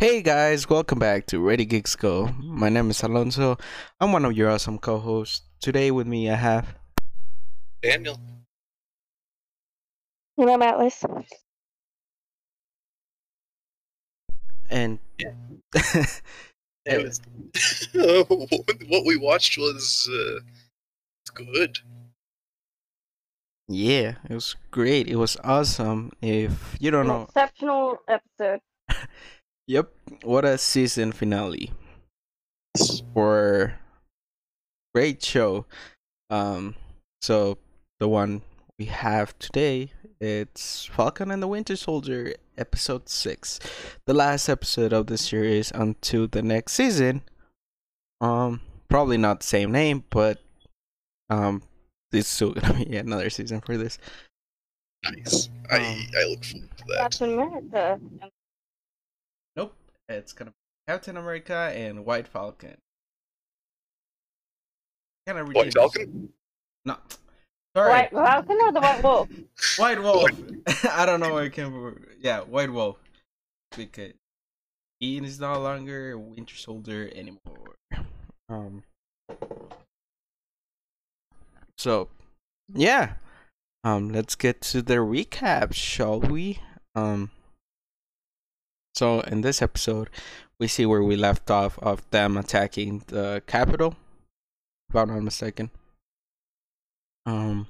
Hey guys, welcome back to Ready Geeks Go. My name is Alonso. I'm one of your awesome co-hosts. Today with me I have Daniel. And I'm Atlas. and Yeah. It was, what we watched was uh, good. yeah, it was great. It was awesome. If you don't An know, exceptional episode. yep, what a season finale for great show. Um, so the one we have today it's Falcon and the Winter Soldier episode 6 the last episode of the series until the next season um probably not the same name but um it's still gonna be another season for this Nice. Um, I I look forward to that. Captain America. Nope it's gonna be Captain America and White Falcon kind of White Falcon. no sorry White Falcon or the White Wolf? White Wolf. I don't know where it came from. Yeah, White Wolf. Because Ian is no longer Winter Soldier anymore. Um. So, yeah. Um. Let's get to the recap, shall we? Um. So in this episode, we see where we left off of them attacking the capital. If I'm not mistaken. Um.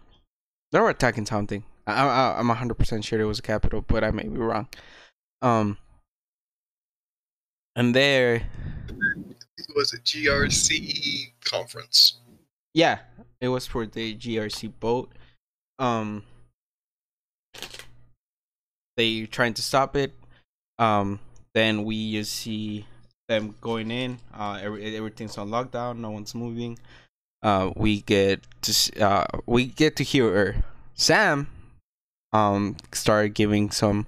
They were attacking something. I, I, I'm 100% sure it was a capital, but I may be wrong. Um, and there, it Was a GRC conference? yeah, it was for the GRC boat. Um, they trying to stop it. Um, then we just see them going in. Uh, every, everything's on lockdown. No one's moving. Uh, we get to uh, we get to hear Sam um start giving some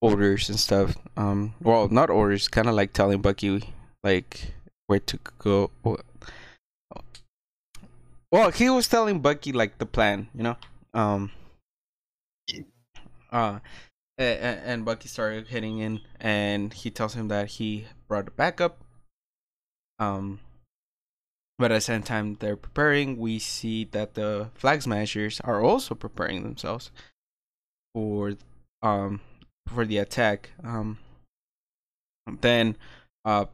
orders and stuff. Um, well, not orders, kind of like telling Bucky like where to go. Well, he was telling Bucky like the plan, you know. Um. Uh, and, Bucky started heading in, and he tells him that he brought a backup. Um. But at the same time they're preparing, we see that the flag smashers are also preparing themselves for um for the attack. Um then uh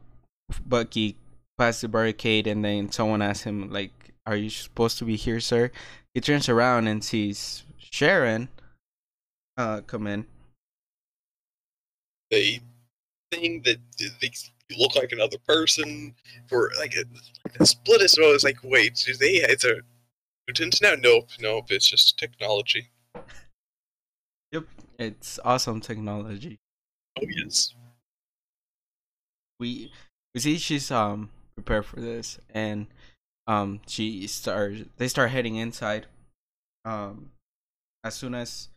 Bucky passes the barricade and then someone asks him like are you supposed to be here, sir? He turns around and sees Sharon uh come in. They thing that they look like another person for like a, like a split as well. It's like wait, do they? It's a mutant now? Nope, nope. It's just technology. Yep. It's awesome technology. Oh yes. we we see she's um prepared for this and um she starts they start heading inside um as soon as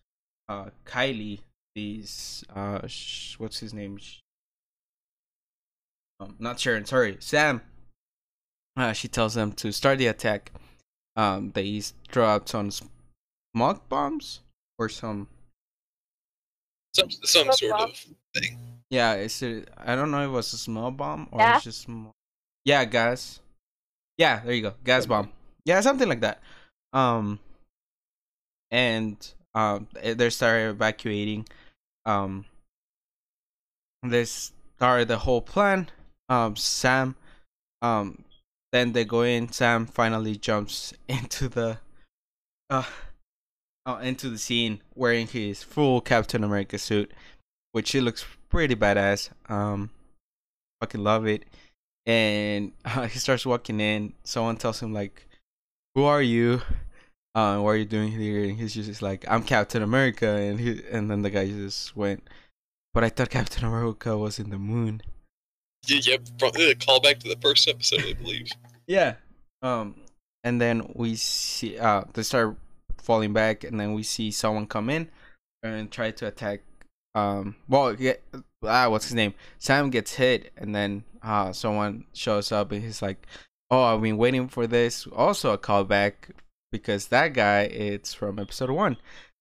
uh kylie these uh sh- what's his name Sh- um not sharon sorry sam uh she tells them to start the attack um they s- throw out some smoke bombs or some Some some Smoke sort bomb. of thing. Yeah, it's a, I don't know if it was a small bomb or Gas? it's just small. Yeah, gas. Yeah, there you go. Gas bomb. Yeah, something like that. Um and um eh, they started evacuating. Um they started the whole plan. Um Sam um then they go in, Sam finally jumps into the uh uh, into the scene wearing his full Captain America suit, which he looks pretty badass. Um, fucking love it. And uh, he starts walking in. Someone tells him like, "Who are you? Uh, what are you doing here?" And he's just like, "I'm Captain America." And he and then the guy just went, "But I thought Captain America was in the moon." Yeah, yeah. From, uh, call back to the first episode, I believe. Yeah. Um, and then we see uh they start falling back, and then we see someone come in and try to attack. Um, well, yeah, ah, what's his name? Sam gets hit, and then uh someone shows up, and he's like, "Oh, I've been waiting for this." Also a callback because that guy it's from episode one.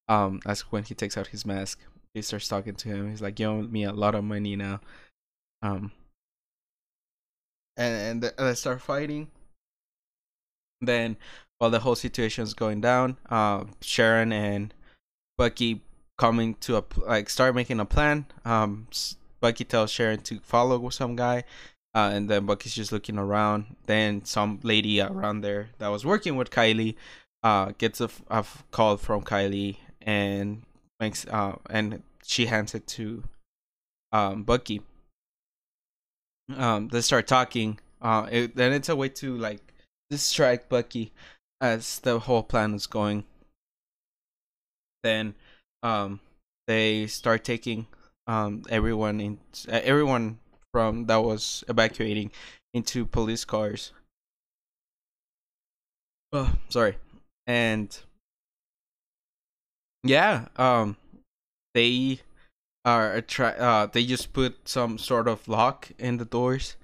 Um, that's when he takes out his mask. He starts talking to him. He's like, "You owe me a lot of money now." Um, and and they start fighting. Then, while the whole situation is going down, uh, Sharon and Bucky coming to a like start making a plan. Um, Bucky tells Sharon to follow some guy, uh, and then Bucky's just looking around. Then some lady around there that was working with Kylie, uh, gets a call from Kylie and makes uh and she hands it to um Bucky. Um, they start talking. Uh, it, then it's a way to like distract Bucky as the whole plan is going. Then, um, they start taking um everyone in uh, everyone from that was evacuating into police cars. Oh, sorry. And yeah, um they are try uh they just put some sort of lock in the doors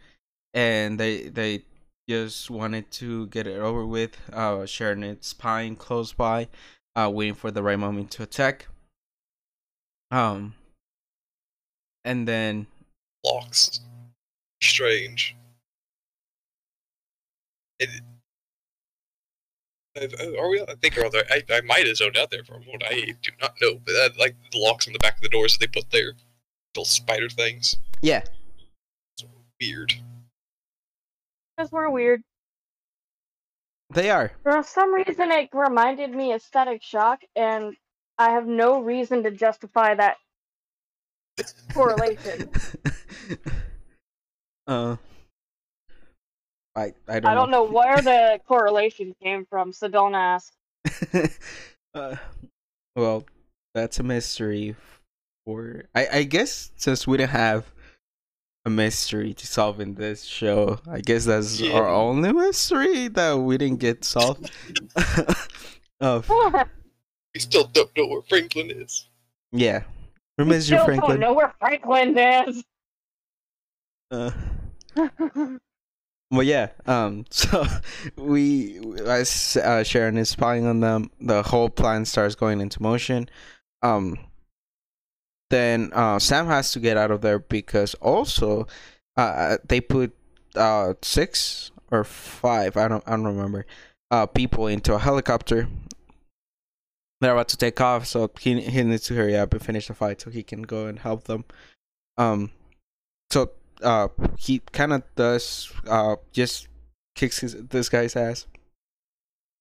and they they just wanted to get it over with. Uh Sharon is spying close by, uh waiting for the right moment to attack. Um and then Locks. Strange. It, are we? I think we're on there. I, I might have zoned out there for a moment. I do not know, but that, like the locks on the back of the doors that they put there, little spider things. yeah, Weird. Because we're weird. they are. For some reason, it reminded me of Static Shock, and I have no reason to justify that correlation. uh I I don't I don't know where the correlation came from, so don't ask. uh, well, that's a mystery for I I guess since we didn't have a mystery to solve in this show, I guess that's Yeah. our only mystery that we didn't get solved. of We still don't know where Franklin is. yeah. We We miss you, still Franklin. don't know where Franklin is. Uh, Well, yeah. Um. So we, as uh, Sharon is spying on them, the whole plan starts going into motion. Um. Then uh, Sam has to get out of there because also, uh, they put uh six or five. I don't. I don't remember. Uh, people into a helicopter. They're about to take off, so he he needs to hurry up and finish the fight so he can go and help them. Um. So uh he kind of does uh just kicks his, this guy's ass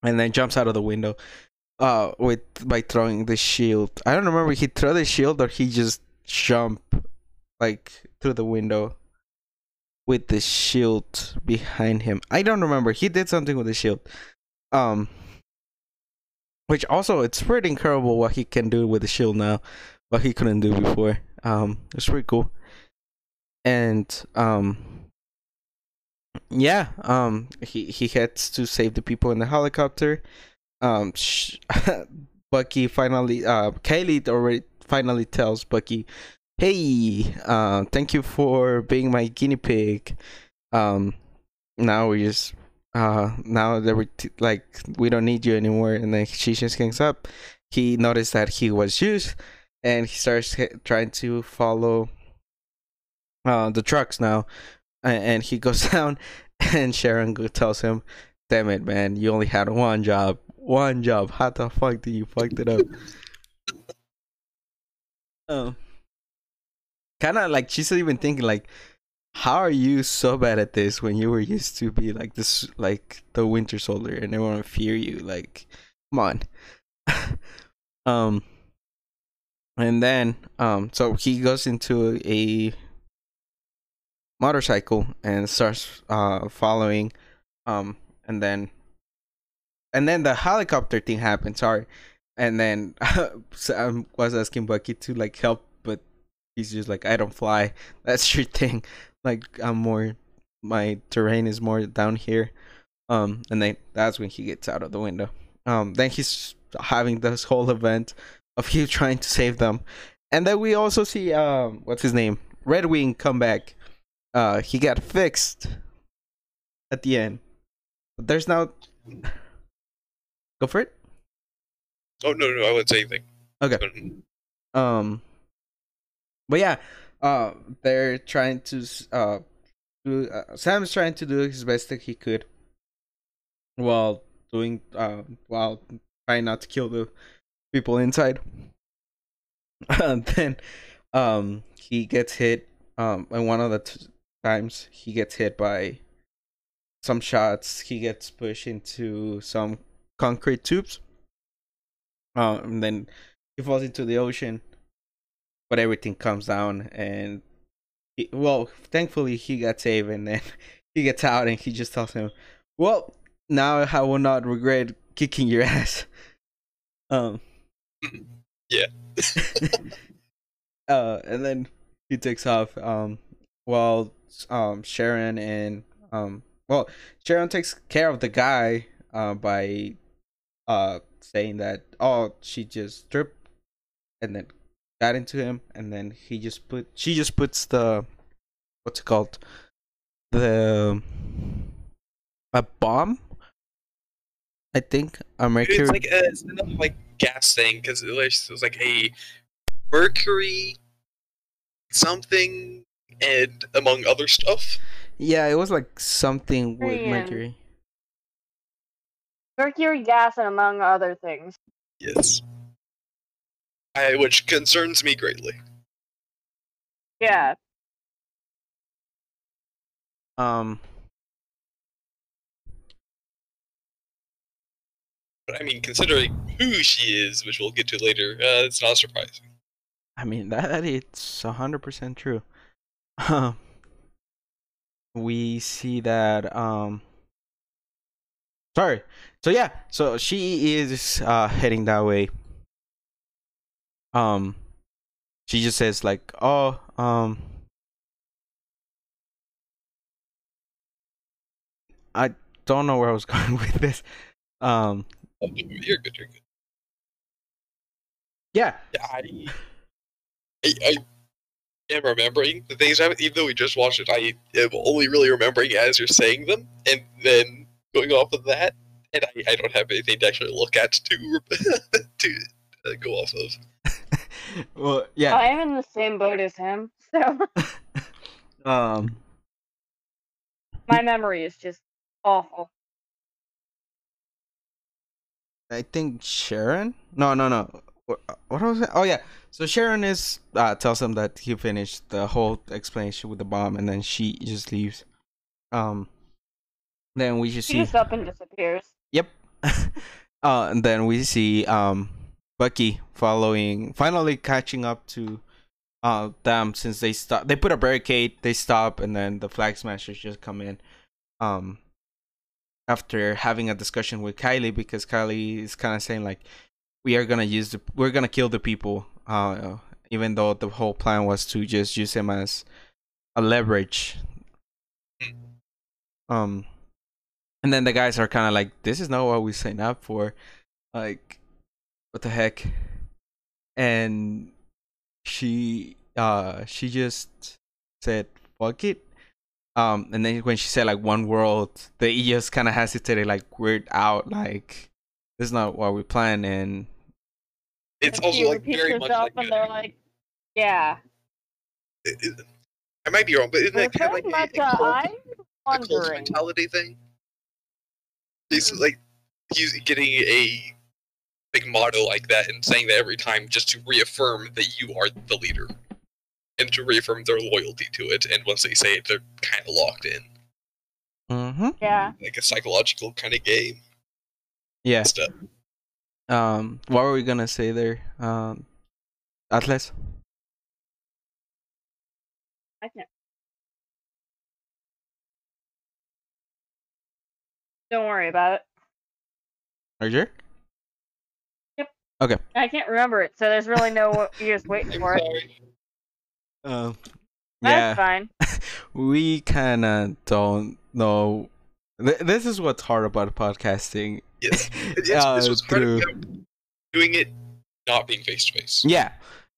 and then jumps out of the window uh with by throwing the shield. I don't remember he threw the shield or he just jump like through the window with the shield behind him. I don't remember he did something with the shield. Um which also it's pretty incredible what he can do with the shield now what he couldn't do before. Um it's pretty cool and um yeah um he he heads to save the people in the helicopter. Um sh- bucky finally uh kaylee already finally tells bucky hey uh thank you for being my guinea pig. Um now we just uh now that we're t- like we don't need you anymore and then she just hangs up. He noticed that he was used and he starts trying to follow uh, the trucks now, and he goes down, and Sharon tells him, "Damn it, man! You only had one job. One job. How the fuck did you fucked it up?" um, kind of like she's even thinking like, "How are you so bad at this when you were used to be like this, like the Winter Soldier, and everyone fear you? Like, come on." um, and then um, so he goes into a motorcycle and starts uh following um and then and then the helicopter thing happened sorry. And then Sam was asking Bucky to like help but he's just like I don't fly. That's your thing. Like I'm more my terrain is more down here. Um and then that's when he gets out of the window. Um then he's having this whole event of you trying to save them. And then we also see um what's his name? Red Wing come back uh he got fixed at the end. But there's now go for it. Oh no, no, I wouldn't say anything. Okay. Um, but yeah, uh, they're trying to uh, do. Uh, Sam's trying to do his best that he could, while doing uh, while trying not to kill the people inside. and then, um, he gets hit. Um, and one of the t- times he gets hit by some shots. He gets pushed into some concrete tubes. Um, and then he falls into the ocean but everything comes down and he, well thankfully he got saved and then he gets out and he just tells him well now i will not regret kicking your ass um Yeah. uh and then he takes off um while um sharon and um well sharon takes care of the guy uh by uh saying that oh she just stripped and then got into him and then he just put she just puts the what's it called? The a bomb? I think a mercury It's like a, it's another like gas thing because it was, it was like a mercury something and among other stuff. yeah it was like something with Mercury mercury Mercury gas and among other things. Yes. I, which concerns me greatly. Yeah. um But I mean, considering who she is, which we'll get to later, uh, it's not surprising. i mean that it's 100% true um we see that um sorry so yeah so she is uh heading that way um she just says like oh um i don't know where i was going with this um Oh, you're good. You're good. yeah Yeah, I, I, I am remembering the things. I, even though we just watched it, I am only really remembering as you're saying them, and then going off of that, and I, I don't have anything to actually look at to to uh, go off of. well yeah I am in the same boat as him, so um my memory is just awful. I think Sharon. No, no, no. What, what was it? Oh yeah. So Sharon is uh, tells him that he finished the whole explanation with the bomb, and then she just leaves. Um. Then we just He see. just up and disappears. Yep. uh, and then we see um Bucky following, finally catching up to uh them since they stop. They put a barricade. They stop, and then the flag smashers just come in. Um. After having a discussion with Kylie, because Kylie is kind of saying like, we are gonna use the, we're gonna kill the people. Uh, even though the whole plan was to just use him as a leverage. Um. And then the guys are kind of like, this is not what we signed up for. Like, what the heck? And she, uh, she just said, fuck it. Um, and then when she said like one world, they just kind of hesitated, like weird out, like this is not what we planned. And It's And also like repeats very much like and they're like, yeah. it- it- I might be wrong, but isn't Well, that kind of like much, a, a uh, cult, I'm a cult mentality thing? He's Hmm. like he's getting a big motto like that and saying that every time just to reaffirm that you are the leader and to reaffirm their loyalty to it. And once they say it, they're kind of locked in, mm-hmm. Yeah. like a psychological kind of game yeah. stuff. Um, what were we gonna say there? Um, Atlas. I can't. Don't worry about it. Are you? Sure? Yep. Okay. I can't remember it, so there's really no use waiting I'm for it. Um, That's yeah. fine. we kind of don't know. Th- this is what's hard about podcasting. Yes, it's, Uh, this was hard through- about doing it not being face to face. Yeah.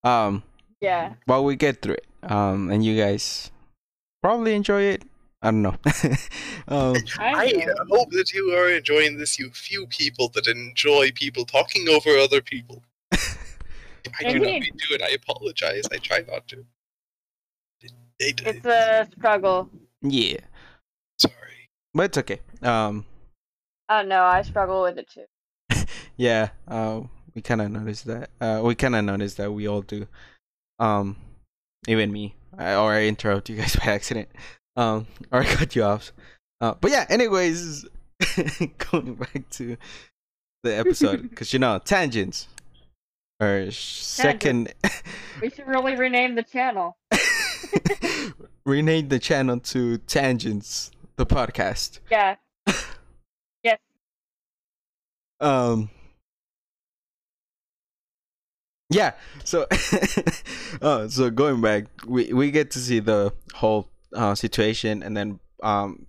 Um, Yeah. but we get through it. Um, and you guys probably enjoy it. I don't know. um, I, I hope that you are enjoying this, you few people that enjoy people talking over other people. If I do not Indeed. do it, I apologize. I try not to. They did. It's a struggle. Yeah, Sorry. But it's okay. Um, I don't know. I struggle with it too. yeah. Uh, we kind of noticed that. Uh, we kind of noticed that we all do. Um, even me. I, or I interrupt you guys by accident. Um, or I cut you off. Uh, but yeah. Anyways, going back to the episode because you know tangents. Or second, We should really rename the channel. rename the channel to Tangents, the podcast. Yeah. yes. Um. Yeah. So, uh, so going back, we we get to see the whole uh, situation, and then um,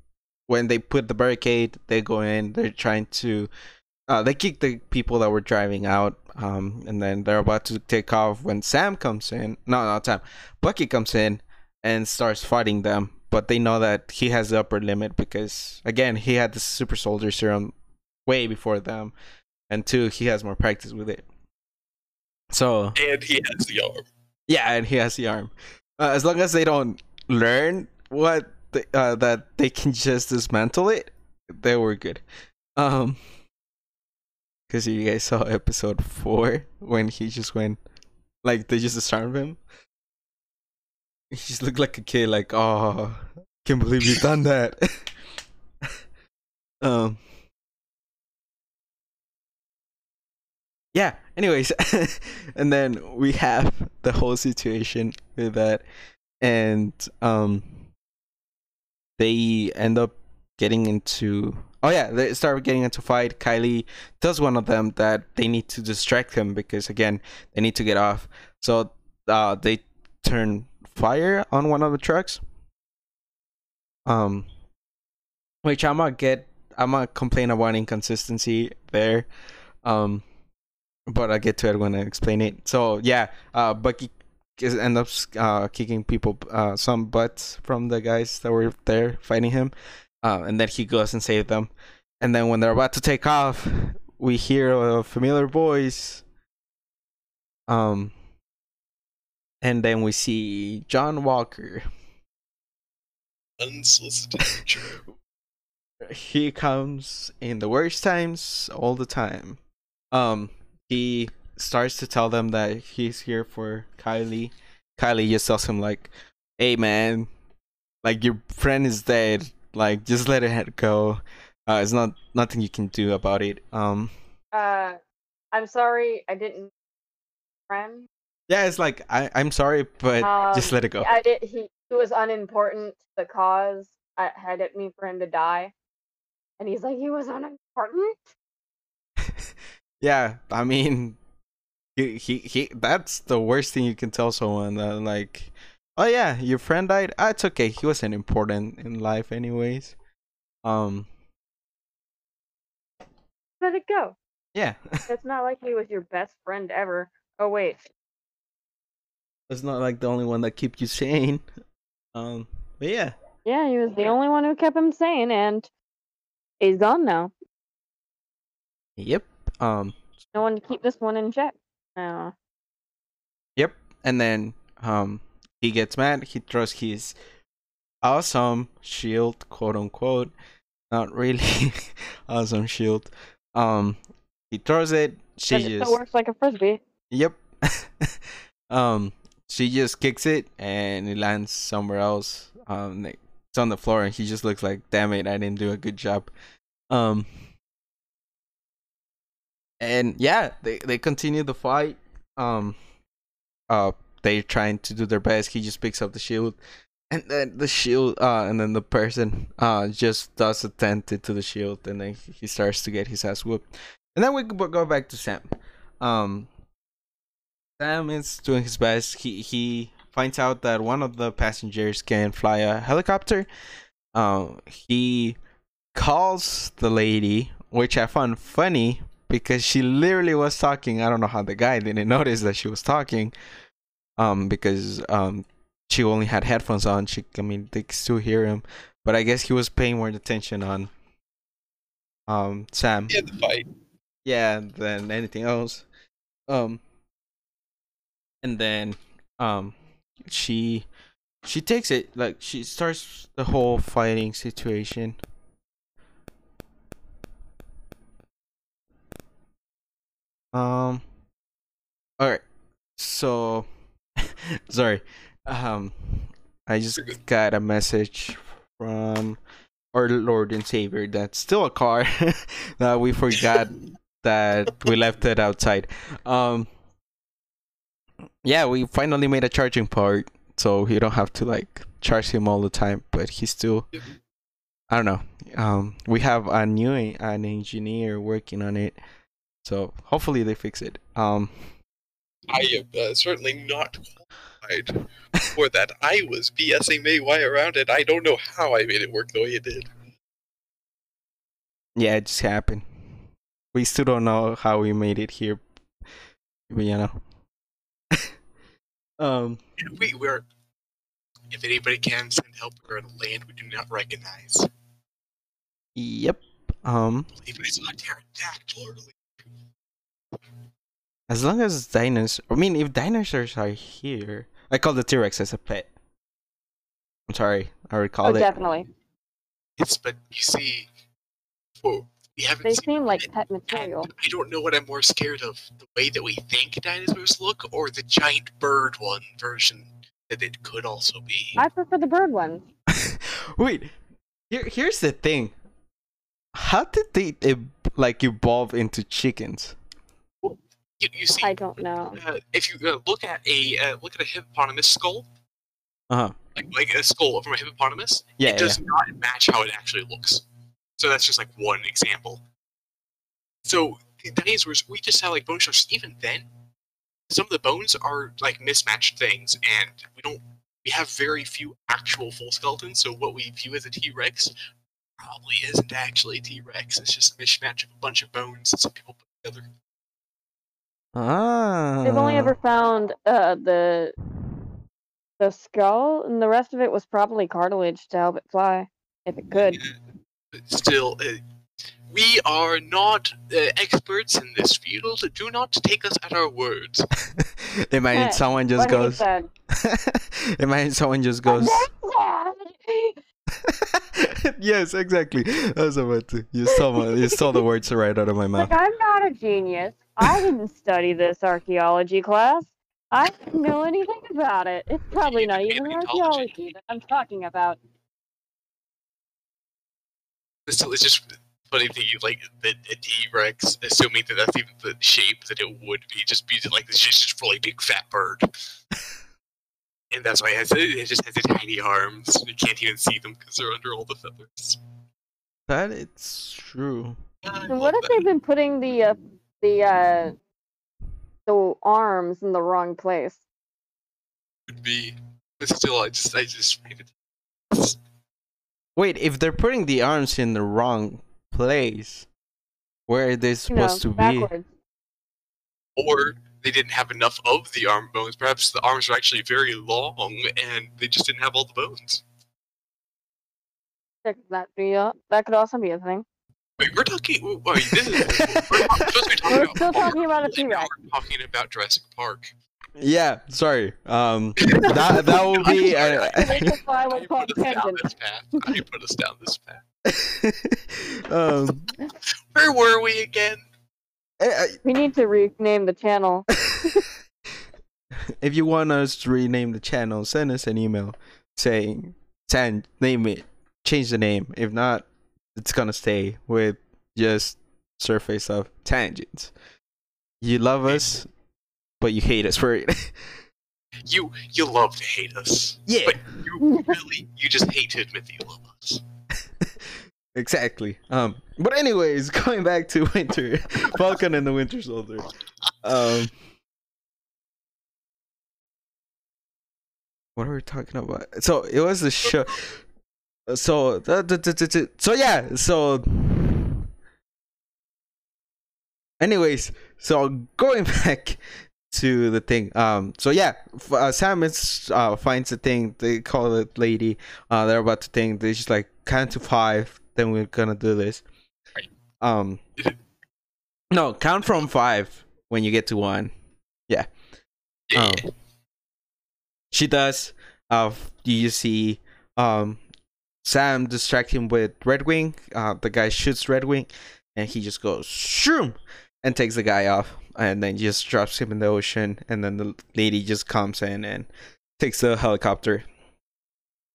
when they put the barricade, they go in. They're trying to, uh, they kick the people that were driving out. Um, and then they're about to take off when Sam comes in. No, not Sam. Bucky comes in and starts fighting them. But they know that he has the upper limit because again, he had the super soldier serum way before them, and two, he has more practice with it. So And he has the arm. yeah, and he has the arm. Uh, as long as they don't learn what the, uh, that they can just dismantle it, they were good. Um, because you guys saw episode four when he just went, like they just disarmed him. He just looked like a kid, like oh, can't believe you done that. um. Yeah. Anyways, and then we have the whole situation with that, and um, they end up getting into. Oh yeah, they start getting into fight. Kylie tells one of them that they need to distract him because again they need to get off. So uh, they turn fire on one of the trucks. Um, which I'm gonna get. I'm gonna complain about inconsistency there. Um, but I'll get to it when I explain it. So yeah, uh, Bucky is, end up uh, kicking people uh, some butts from the guys that were there fighting him, uh, and then he goes and saves them. And then when they're about to take off, we hear a familiar voice. Um, and then we see John Walker. Unsolicited. He comes in the worst times all the time. Um, he starts to tell them that he's here for Kylie. Kylie just tells him like, "Hey man, like your friend is dead. Like just let it go. Uh, it's not nothing you can do about it." Um, Uh, I'm sorry. I didn't. Friend. Yeah, it's like I I'm sorry, but just Um, let it go. I did. He, he was unimportant. The cause. I had it mean for him to die, and he's like, he was unimportant. yeah, I mean, he, he he that's the worst thing you can tell someone that like, oh yeah, your friend died. Ah, it's okay. He wasn't important in life, anyways. Um, Let it go. yeah, It's not like he was your best friend ever. Oh wait, it's not like the only one that keep you sane. Um, but yeah, yeah, he was the only one who kept him sane, and he's gone now. yep. Um, No one to keep this one in check. Uh, Yep. And then um he gets mad, he throws his awesome shield, quote unquote. Not really awesome shield. Um he throws it, she but it still works like a frisbee. Yep. um she just kicks it and it lands somewhere else. Um it's on the floor and he just looks like damn it, I didn't do a good job. Um and yeah, they they continue the fight. Um uh they're trying to do their best. He just picks up the shield and then the shield uh and then the person uh just does a dent into the shield and then he starts to get his ass whooped. And then we go back to Sam. Um Sam is doing his best. He he finds out that one of the passengers can fly a helicopter. Uh, he calls the lady, which I found funny because she literally was talking. I don't know how the guy didn't notice that she was talking. Um, because um, she only had headphones on. She, I mean, they could still hear him, but I guess he was paying more attention on um Sam had the fight. yeah than anything else um and then um she she takes it like she starts the whole fighting situation. Um. All right. So, sorry. Um, I just got a message from our Lord and Savior that's still a car that we forgot that we left it outside. Um. Yeah, we finally made a charging part, so you don't have to like charge him all the time. But he's still, I don't know. Um, we have a new an engineer working on it, so hopefully they fix it. Um, I am uh, certainly not qualified for that. I was BSing my way around it. I don't know how I made it work the way it did. yeah, it just happened. We still don't know how we made it here, but you know. Um, We were. If anybody can send help, we're in a land we do not recognize. yep. Um, I believe I saw a pterodactyl as long as dinosaurs, I mean, if dinosaurs are here, I call the T Rex as a pet. I'm sorry, I Oh, recall it. definitely. It's but you see, whoa, we haven't They seen seem like it, pet material. I don't know what I'm more scared of: the way that we think dinosaurs look, or the giant bird one version that it could also be. I prefer the bird ones. Wait, here, here's the thing. How did they like evolve into chickens? You, you see, I don't know. uh, if you uh, look at a uh, look at a hippopotamus skull, Uh huh. like, like a skull from a hippopotamus, Yeah, it yeah. does not match how it actually looks. So that's just like one example. So the dinosaurs, we just have like bone structures. Even then, some of the bones are like mismatched things, and we don't. We have very few actual full skeletons. So what we view as a T Rex probably isn't actually a T Rex. It's just a mismatch of a bunch of bones that some people put together. Ah. They've only ever found uh, the the skull, and the rest of it was probably cartilage to help it fly, if it could. But still, uh, we are not uh, experts in this field. Do not take us at our words. Imagine Hey, someone just goes. said. Imagine someone just goes. Yes, exactly. I was about to. You stole my, You stole the words right out of my mouth. Like, I'm not a genius. I didn't study this archaeology class. I didn't know anything about it. It's probably not even archaeology that I'm talking about. But it's just funny thinking like the, the T Rex, assuming that that's even the shape that it would be, just be like this just really big fat bird. and that's why it, has, it just has the tiny arms. You can't even see them because they're under all the feathers. That it's true. I And what if that. they've been putting the uh, the uh, the arms in the wrong place? Could be, but still, I just, I just find it. Wait, if they're putting the arms in the wrong place, where are they You know, supposed to be? or they didn't have enough of the arm bones. Perhaps the arms are actually very long, and they just didn't have all the bones. That that be uh, that could also be a thing. Wait, we're talking. Wait, this is. We're not supposed to be talking We're about still talking about a and now T-Rex. We're talking about Jurassic Park. Yeah, sorry. Um, that that will be. I'm Uh, That's why I we're put us down this path. I put us down this path. um, Where were we again? eh, We need to rename the channel. eh, if you want us to rename the channel, send us an email saying, "Send name it, change the name." If not, it's gonna stay with just surface of tangents. You love us, but you hate us for it. You you love to hate us, yeah, but you really you just hate to admit that you love us. exactly. Um, but anyways, going back to Winter Falcon and the Winter Soldier. Um, what are we talking about? So it was the show. So th- th- th- th- th- so yeah. So, anyways, so going back to the thing. Um. So yeah, uh, Sam is uh finds the thing. They call it lady. Uh, they're about to think. They just like count to five. Then we're gonna do this. Um. No, count from five when you get to one. Yeah. Oh. She does. of you see um Sam distract him with Red Wing. Uh, the guy shoots Red Wing, and he just goes shroom and takes the guy off, and then just drops him in the ocean. And then the lady just comes in and takes the helicopter,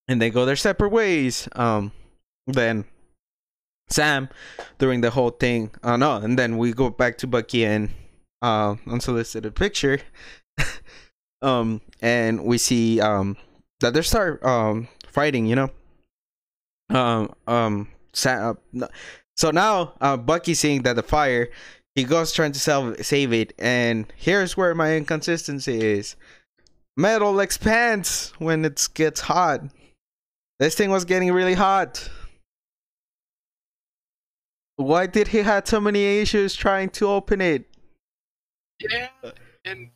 and they go their separate ways. Um, then Sam during the whole thing. Uh, no, and then we go back to Bucky and uh, unsolicited picture. um, and we see um that they start um fighting. You know. Um. Um. Sam. Uh, so now, uh, Bucky seeing that the fire, he goes trying to save save it, and here's where my inconsistency is. Metal expands when it gets hot. This thing was getting really hot. Why did he have so many issues trying to open it? Yeah, and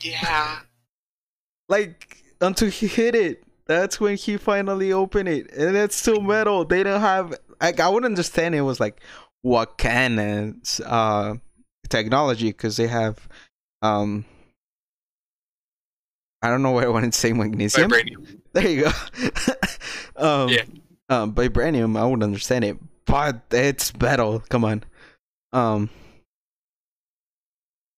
yeah, Like until he hit it. That's when he finally opened it. And it's still metal. They don't have like I would understand it was like Wakanda's uh technology because they have um I don't know what I wanted to say magnesium. vibranium. There you go. um, Yeah. um, vibranium, I would understand it, but it's metal. Come on. Um,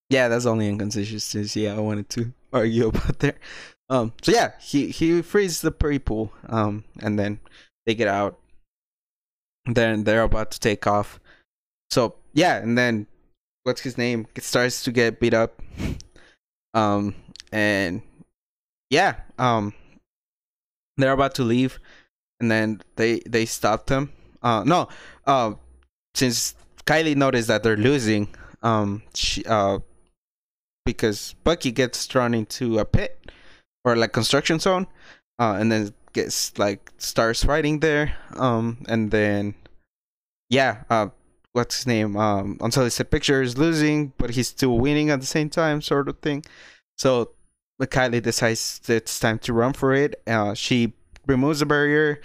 yeah, that's only inconsistency yeah, I wanted to argue about there. Um, so yeah, he he frees the people. Um, and then they get out. Then they're about to take off. So yeah, and then what's his name It starts to get beat up. Um, and yeah, um, they're about to leave and then they they stopped him uh no uh since kylie noticed that they're losing um she uh because bucky gets thrown into a pit or like construction zone uh and then gets like starts fighting there um and then yeah uh what's his name um unsolicited picture is losing but he's still winning at the same time sort of thing so Kylie decides it's time to run for it. Uh, she removes the barrier,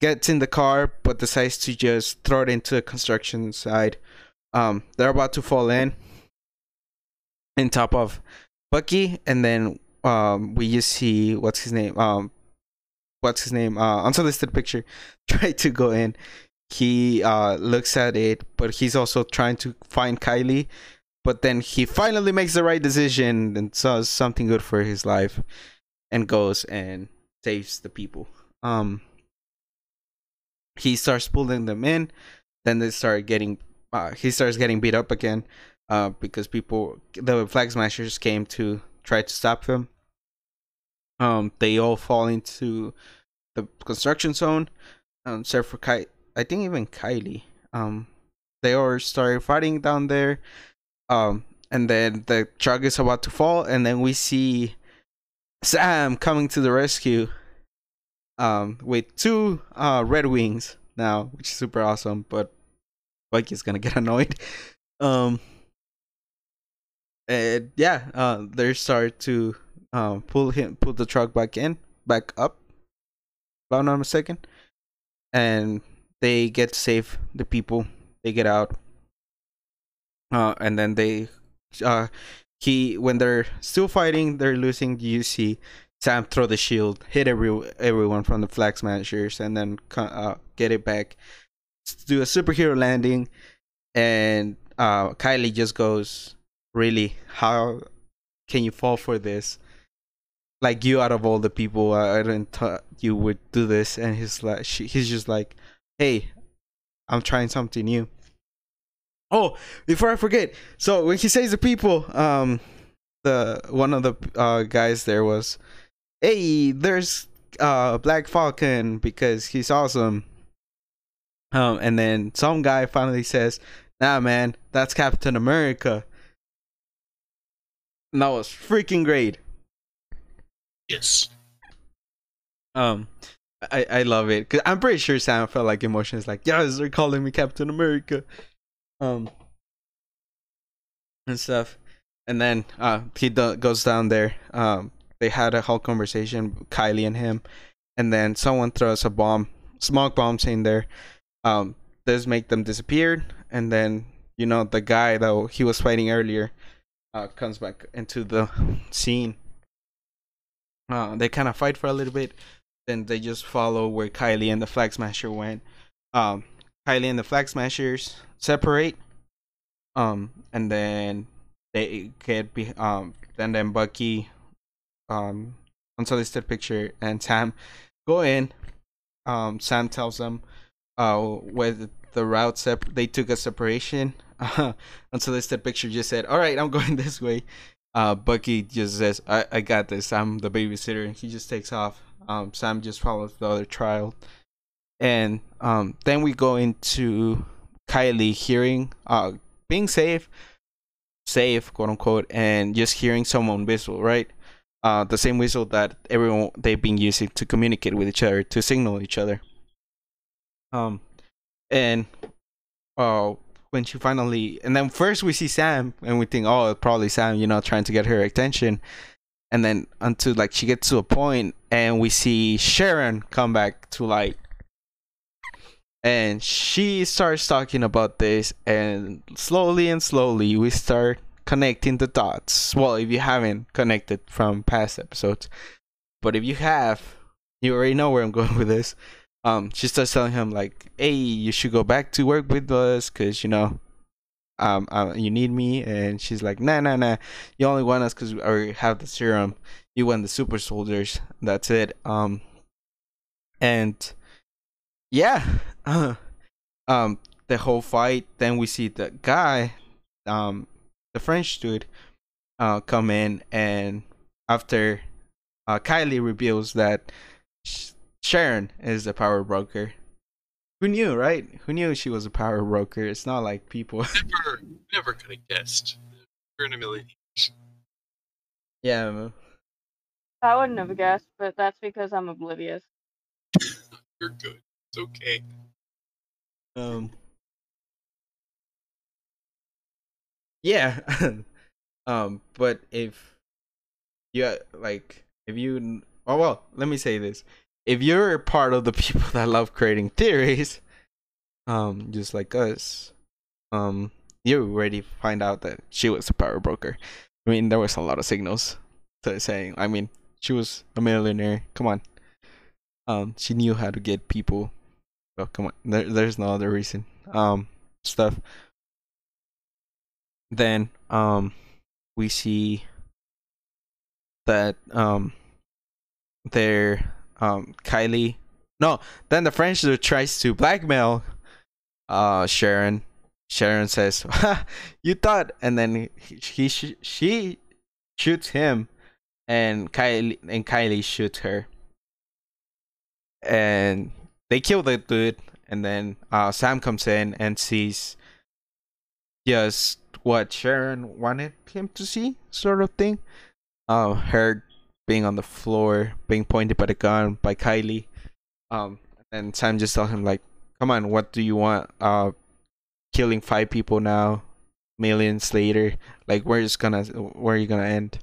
gets in the car, but decides to just throw it into the construction side. Um, they're about to fall in, in top of Bucky, and then um, we just see what's his name. Um, what's his name? Uh, unsolicited picture. Try to go in. He uh looks at it, but he's also trying to find Kylie. But then he finally makes the right decision and does something good for his life and goes and saves the people. Um he starts pulling them in. Then they start getting uh, he starts getting beat up again uh because people the flag smashers came to try to stop him um they all fall into the construction zone um except for Kai I think even Kylie um they all started fighting down there um and then the truck is about to fall and then we see sam coming to the rescue um with two uh red wings now which is super awesome but Bucky's gonna get annoyed. Um and yeah uh they start to um pull him pull the truck back in back up if i'm not mistaken. And they get to save the people they get out uh, and then they uh he when they're still fighting they're losing you see sam throw the shield hit every everyone from the flag smashers and then uh, get it back. Do a superhero landing and uh kylie just goes really? How can you fall for this? Like you out of all the people i, I didn't thought you would do this and he's like she, he's just like hey i'm trying something new Oh, before I forget, so when he says the people, um, the one of the uh guys there was, hey, there's uh Black Falcon because he's awesome. Um, and then some guy finally says, "Nah, man, that's Captain America." And that was freaking great. Yes. Um, I I love it because I'm pretty sure Sam felt like emotions like, yes, they're calling me Captain America. Um, and stuff, and then uh he do- goes down there. Um, they had a whole conversation, Kylie and him, and then someone throws a bomb, smoke bombs in there. Um, does make them disappear, and then you know the guy that he was fighting earlier, uh, comes back into the scene Uh, they kind of fight for a little bit, then they just follow where Kylie and the Flag Smasher went. Um, Kylie and the Flag Smashers separate. Um, and then they get be um, then Bucky, um, unsolicited picture and Sam go in. Um, Sam tells them, uh, with the route sep- they took a separation. Unsolicited picture just said, "All right, I'm going this way." Uh, Bucky just says, I, "I got this. I'm the babysitter," and he just takes off. Um, Sam just follows the other child, and um, then we go into Kylie hearing, uh, being safe, safe, quote unquote, and just hearing someone whistle, right? Uh, the same whistle that everyone they've been using to communicate with each other, to signal each other. Um, and uh, when she finally, and then first we see Sam, and we think, oh, probably Sam, you know, trying to get her attention, and then until like she gets to a point, and we see Sharon come back to light, and she starts talking about this, and slowly and slowly we start connecting the dots. Well, if you haven't connected from past episodes, but if you have, you already know where I'm going with this. Um, she starts telling him like, "Hey, you should go back to work with us, cause you know, um, uh, you need me." And she's like, "Nah, nah, nah. You only want us cause we have the serum. You want the super soldiers. That's it." Um, and yeah, um, the whole fight. Then we see the guy, um, the French dude, uh, come in, and after, uh, Kylie reveals that Sharon is the power broker. Who knew, right? Who knew she was a power broker? It's not like people. Never, never could have guessed. We're in a million years. yeah, I wouldn't have guessed, but that's because I'm oblivious. You're good. It's okay. um, yeah, um, but if you like, if you, oh well, let me say this: if you're part of the people that love creating theories, um, just like us, um, you already find out that she was a power broker. I mean, there was a lot of signals to saying. I mean, she was a millionaire. Come on. Um, she knew how to get people. Well, come on. There, there's no other reason. Um, stuff. Then, um, we see that um, there um Kylie. No, then the French dude tries to blackmail uh Sharon. Sharon says, "You thought," and then he, he sh- she shoots him, and Kylie and Kylie shoots her, and they kill the dude. And then uh, Sam comes in and sees just what Sharon wanted him to see, sort of thing. Uh, her being on the floor, being pointed by the gun by Kylie. Um, and Sam just tells him like, "Come on, what do you want? Uh, killing five people now, millions later. Like, where is gonna, where are you gonna end?"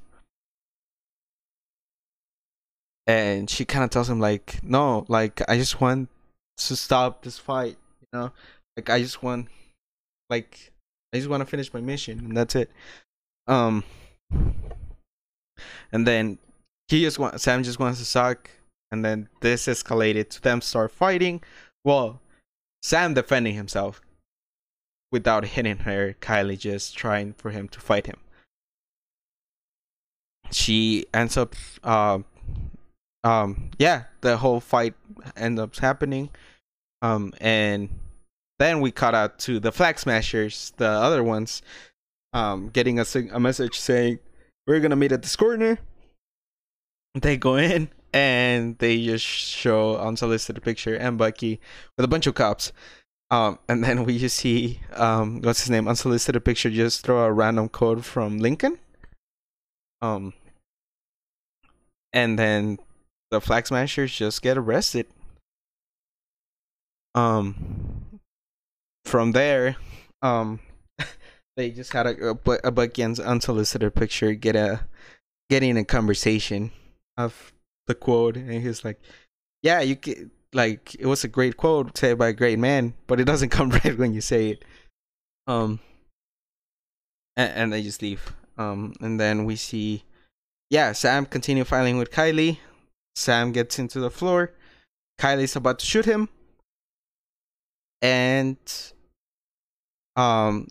And she kind of tells him like, "No, like I just want to stop this fight. You know, like I just want, like, I just want to finish my mission, and that's it." Um, and then he just want Sam just wants to suck, and then this escalated to them start fighting. Well, Sam defending himself without hitting her. Kylie just trying for him to fight him. She ends up, um, um, yeah, the whole fight ends up happening, um, and then we cut out to the flag smashers, the other ones, um, getting a, a message saying we're gonna meet at this corner they go in and they just show unsolicited picture and Bucky with a bunch of cops. Um, and then we just see um, what's his name? Unsolicited picture. Just throw a random code from Lincoln. Um, and then the flag smashers just get arrested. Um, from there, um, they just had a, a, a Bucky and unsolicited picture get a getting a conversation of the quote and he's like yeah you can like it was a great quote said by a great man but it doesn't come right when you say it um and, and they just leave um and then we see yeah, Sam continue fighting with Kylie. Sam gets into the floor. Kylie's about to shoot him. And um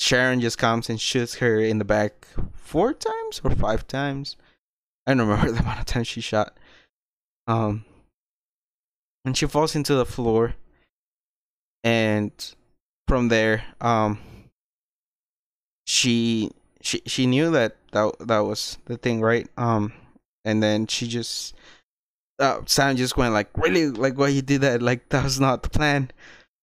Sharon just comes and shoots her in the back four times or five times. I don't remember the amount of times she shot. Um and she falls into the floor. And from there, um she she she knew that that that was the thing, right? Um and then she just uh, Sam just went like, really, like why you did that? Like that was not the plan.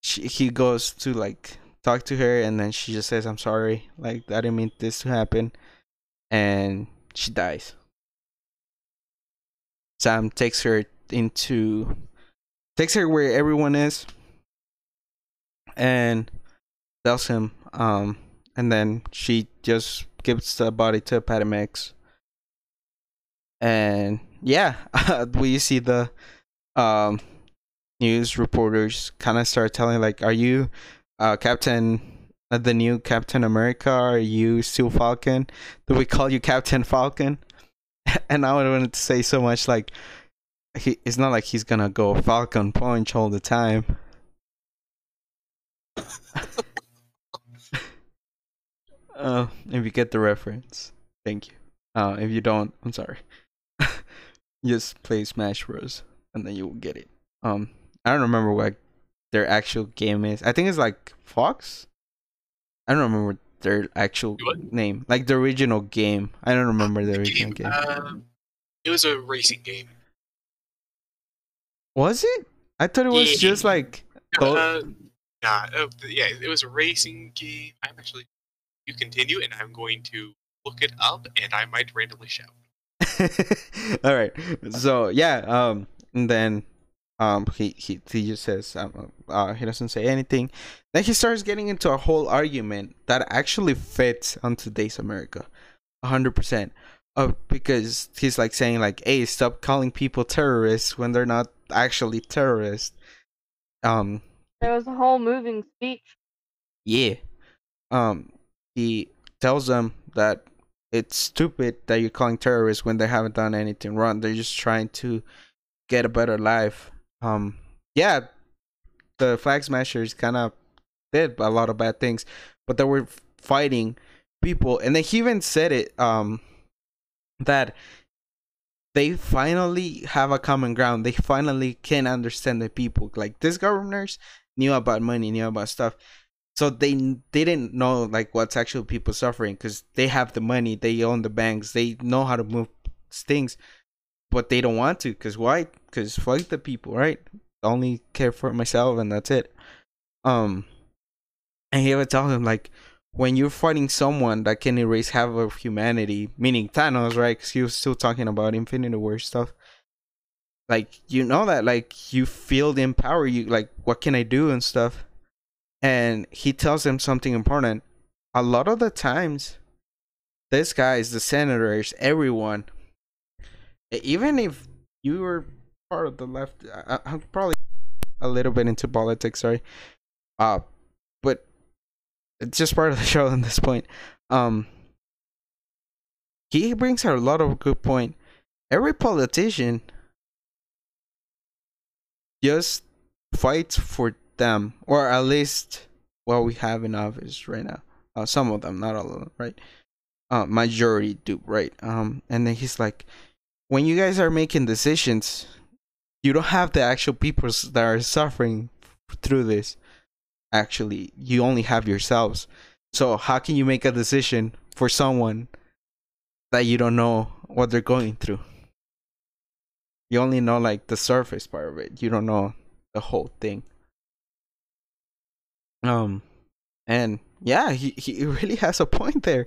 She, he goes to like talk to her, and then she just says, "I'm sorry, like I didn't mean this to happen," and she dies. Sam takes her into, takes her where everyone is, and tells him, um, and then she just gives the body to Patamex and yeah, we see the um, news reporters kind of start telling like, "Are you uh, Captain, uh, the new Captain America? Are you still Falcon? Do we call you Captain Falcon?" and I wanted to say so much like, he, it's not like he's gonna go Falcon Punch all the time. uh, if you get the reference, thank you. Uh, if you don't, I'm sorry just play Smash Bros. and then you will get it. Um, I don't remember what their actual game is. I think it's like Fox. I don't remember their actual What? name, like the original game. I don't remember the original game. Um, it was a racing game. Was it? I thought it was Yeah. just like. Oh. Uh, nah, uh, yeah, it was a racing game. I'm actually. You continue, and I'm going to look it up, and I might randomly shout. All right. So yeah, um, and then um, he he he just says um, uh, he doesn't say anything. Then he starts getting into a whole argument that actually fits on today's America, hundred percent. Uh, because he's like saying like, "Hey, stop calling people terrorists when they're not actually terrorists." Um, There was a whole moving speech. yeah. Um, he tells them that it's stupid that you're calling terrorists when they haven't done anything wrong. They're just trying to get a better life. Um, yeah, the flag smashers kind of did a lot of bad things, but they were fighting people, and then he even said it. Um, that they finally have a common ground. They finally can understand the people. Like these governors knew about money, knew about stuff. So they didn't know like what's actual people suffering because they have the money, they own the banks, they know how to move things, but they don't want to because why? Because fuck the people, right? Only care for myself and that's it. Um, and he would tell him like, when you're fighting someone that can erase half of humanity, meaning Thanos, right? Because he was still talking about Infinity War stuff. Like you know that, like you feel the empower you, like what can I do and stuff. And he tells them something important. A lot of the times, these guys, the senators, everyone, even if you were part of the left, I, I'm probably a little bit into politics, sorry. Uh, but it's just part of the show at this point. Um, he brings out a lot of good point. Every politician just fights for them, or at least what we have in office right now. Uh, some of them, not all of them, right? Uh, majority do, right? Um, and then he's like, when you guys are making decisions, you don't have the actual people that are suffering through this. Actually, you only have yourselves. So how can you make a decision for someone that you don't know what they're going through? You only know like the surface part of it. You don't know the whole thing. Um and yeah, he he really has a point there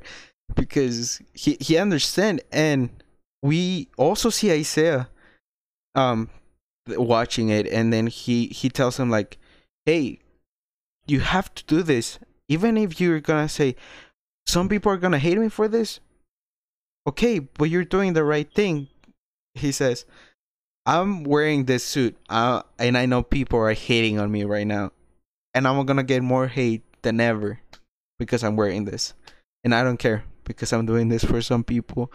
because he he understand and we also see Isaiah um watching it and then he he tells him like hey you have to do this. Even if you're gonna say some people are gonna hate me for this okay but you're doing the right thing he says. I'm wearing this suit. Uh, and i know people are hating on me right now and i'm gonna get more hate than ever because i'm wearing this. And i don't care because i'm doing this for some people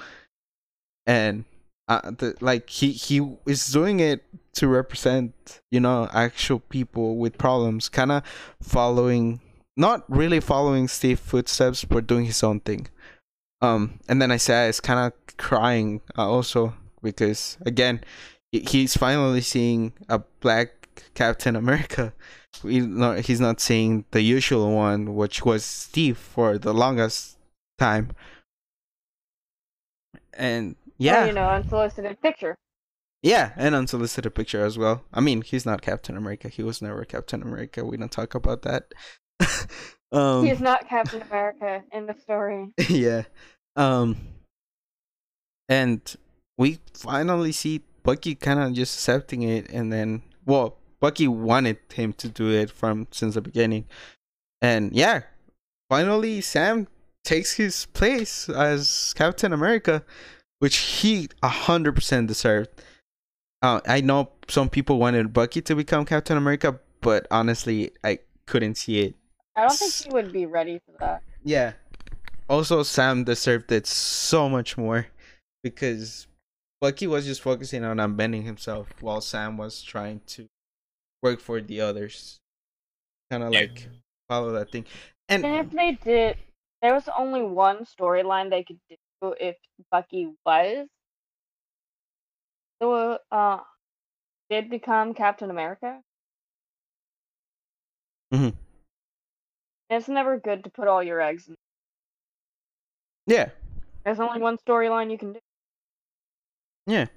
and uh, the, like he he is doing it to represent you know actual people with problems, kind of following not really following Steve footsteps, but doing his own thing. Um, and then Isaiah is kind of crying uh, also because again, he's finally seeing a black Captain America. He's not seeing the usual one, which was Steve for the longest time. And yeah, Or, you know, unsolicited picture. yeah, an unsolicited picture as well. I mean, he's not Captain America. He was never Captain America. We don't talk about that. um, He's not Captain America in the story. yeah. Um and we finally see Bucky kind of just accepting it and then well, Bucky wanted him to do it from since the beginning. And yeah, finally Sam takes his place as Captain America, which he a hundred percent deserved. Uh, I know some people wanted Bucky to become Captain America, but honestly, I couldn't see it. I don't think he would be ready for that. Yeah. Also, Sam deserved it so much more because Bucky was just focusing on unbending himself while Sam was trying to work for the others. Kind of like follow that thing. And And if they did, there was only one storyline they could do if Bucky was, so uh, did become Captain America. Mhm. It's never good to put all your eggs in. yeah, There's only one storyline you can do. yeah.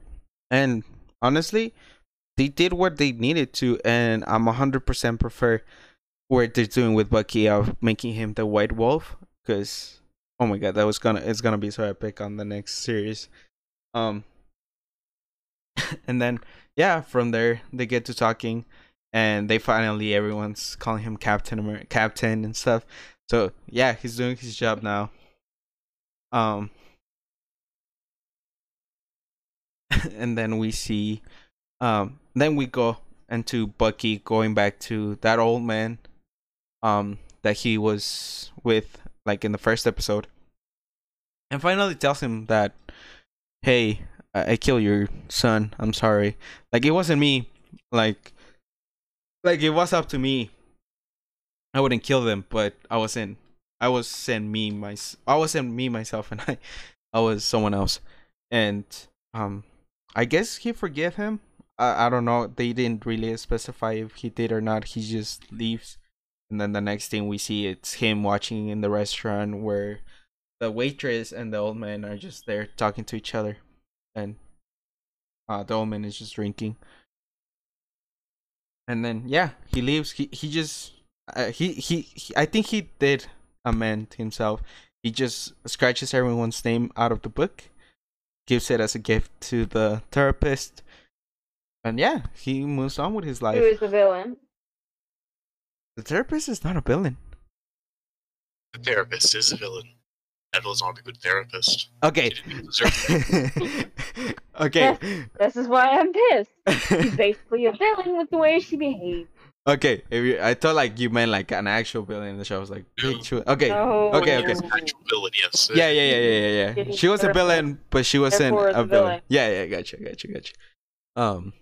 And honestly, they did what they needed to, and I'm 100% prefer what they're doing with Bucky of making him the White Wolf because oh my god, that was gonna it's gonna be so epic on the next series. Um, and then yeah, from there they get to talking, and they finally everyone's calling him Captain America, Captain and stuff. So yeah, he's doing his job now. Um, and then we see, um, then we go into Bucky going back to that old man, um, that he was with like in the first episode, and finally tells him that, hey, I, I killed your son. I'm sorry. Like it wasn't me. Like, like it was up to me. I wouldn't kill them, but I wasn't. I wasn't me my. I wasn't me myself, and I, I was someone else, and um, I guess he forgave him. I I don't know. They didn't really specify if he did or not. He just leaves, and then the next thing we see it's him watching in the restaurant where the waitress and the old man are just there talking to each other, and uh, the old man is just drinking. And then yeah, he leaves. He he just uh, he, he he I think he did amend himself. He just scratches everyone's name out of the book, gives it as a gift to the therapist, and yeah, he moves on with his life. Who is the villain? The therapist is not a villain. The therapist is a villain. Neville's not a good therapist. Okay. He didn't deserve it. okay. This is why I'm pissed. She's basically a villain with the way she behaves. okay. If you, I thought like you meant like an actual villain in the show. I was like, No. okay. No. Okay, okay. Actual villain, yes. Yeah, yeah, yeah, yeah, yeah, yeah. She was a villain, but she wasn't a villain. villain. Yeah, yeah, gotcha, gotcha, gotcha. Um,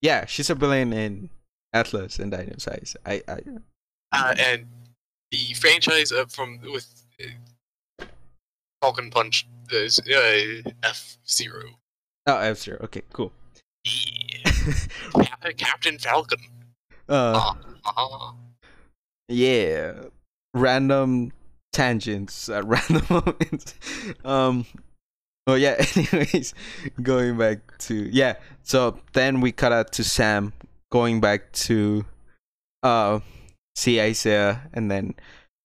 yeah, she's a villain in Atlas and Dino Size. I, I, Uh, and the franchise of from with uh, Falcon Punch is uh, F Zero. oh, F Zero. Okay, cool. Yeah. Captain Falcon. uh, Uh, yeah, random tangents at random moments. Um, oh yeah. Anyways, going back to yeah. So then we cut out to Sam going back to, uh, see Isaiah, and then,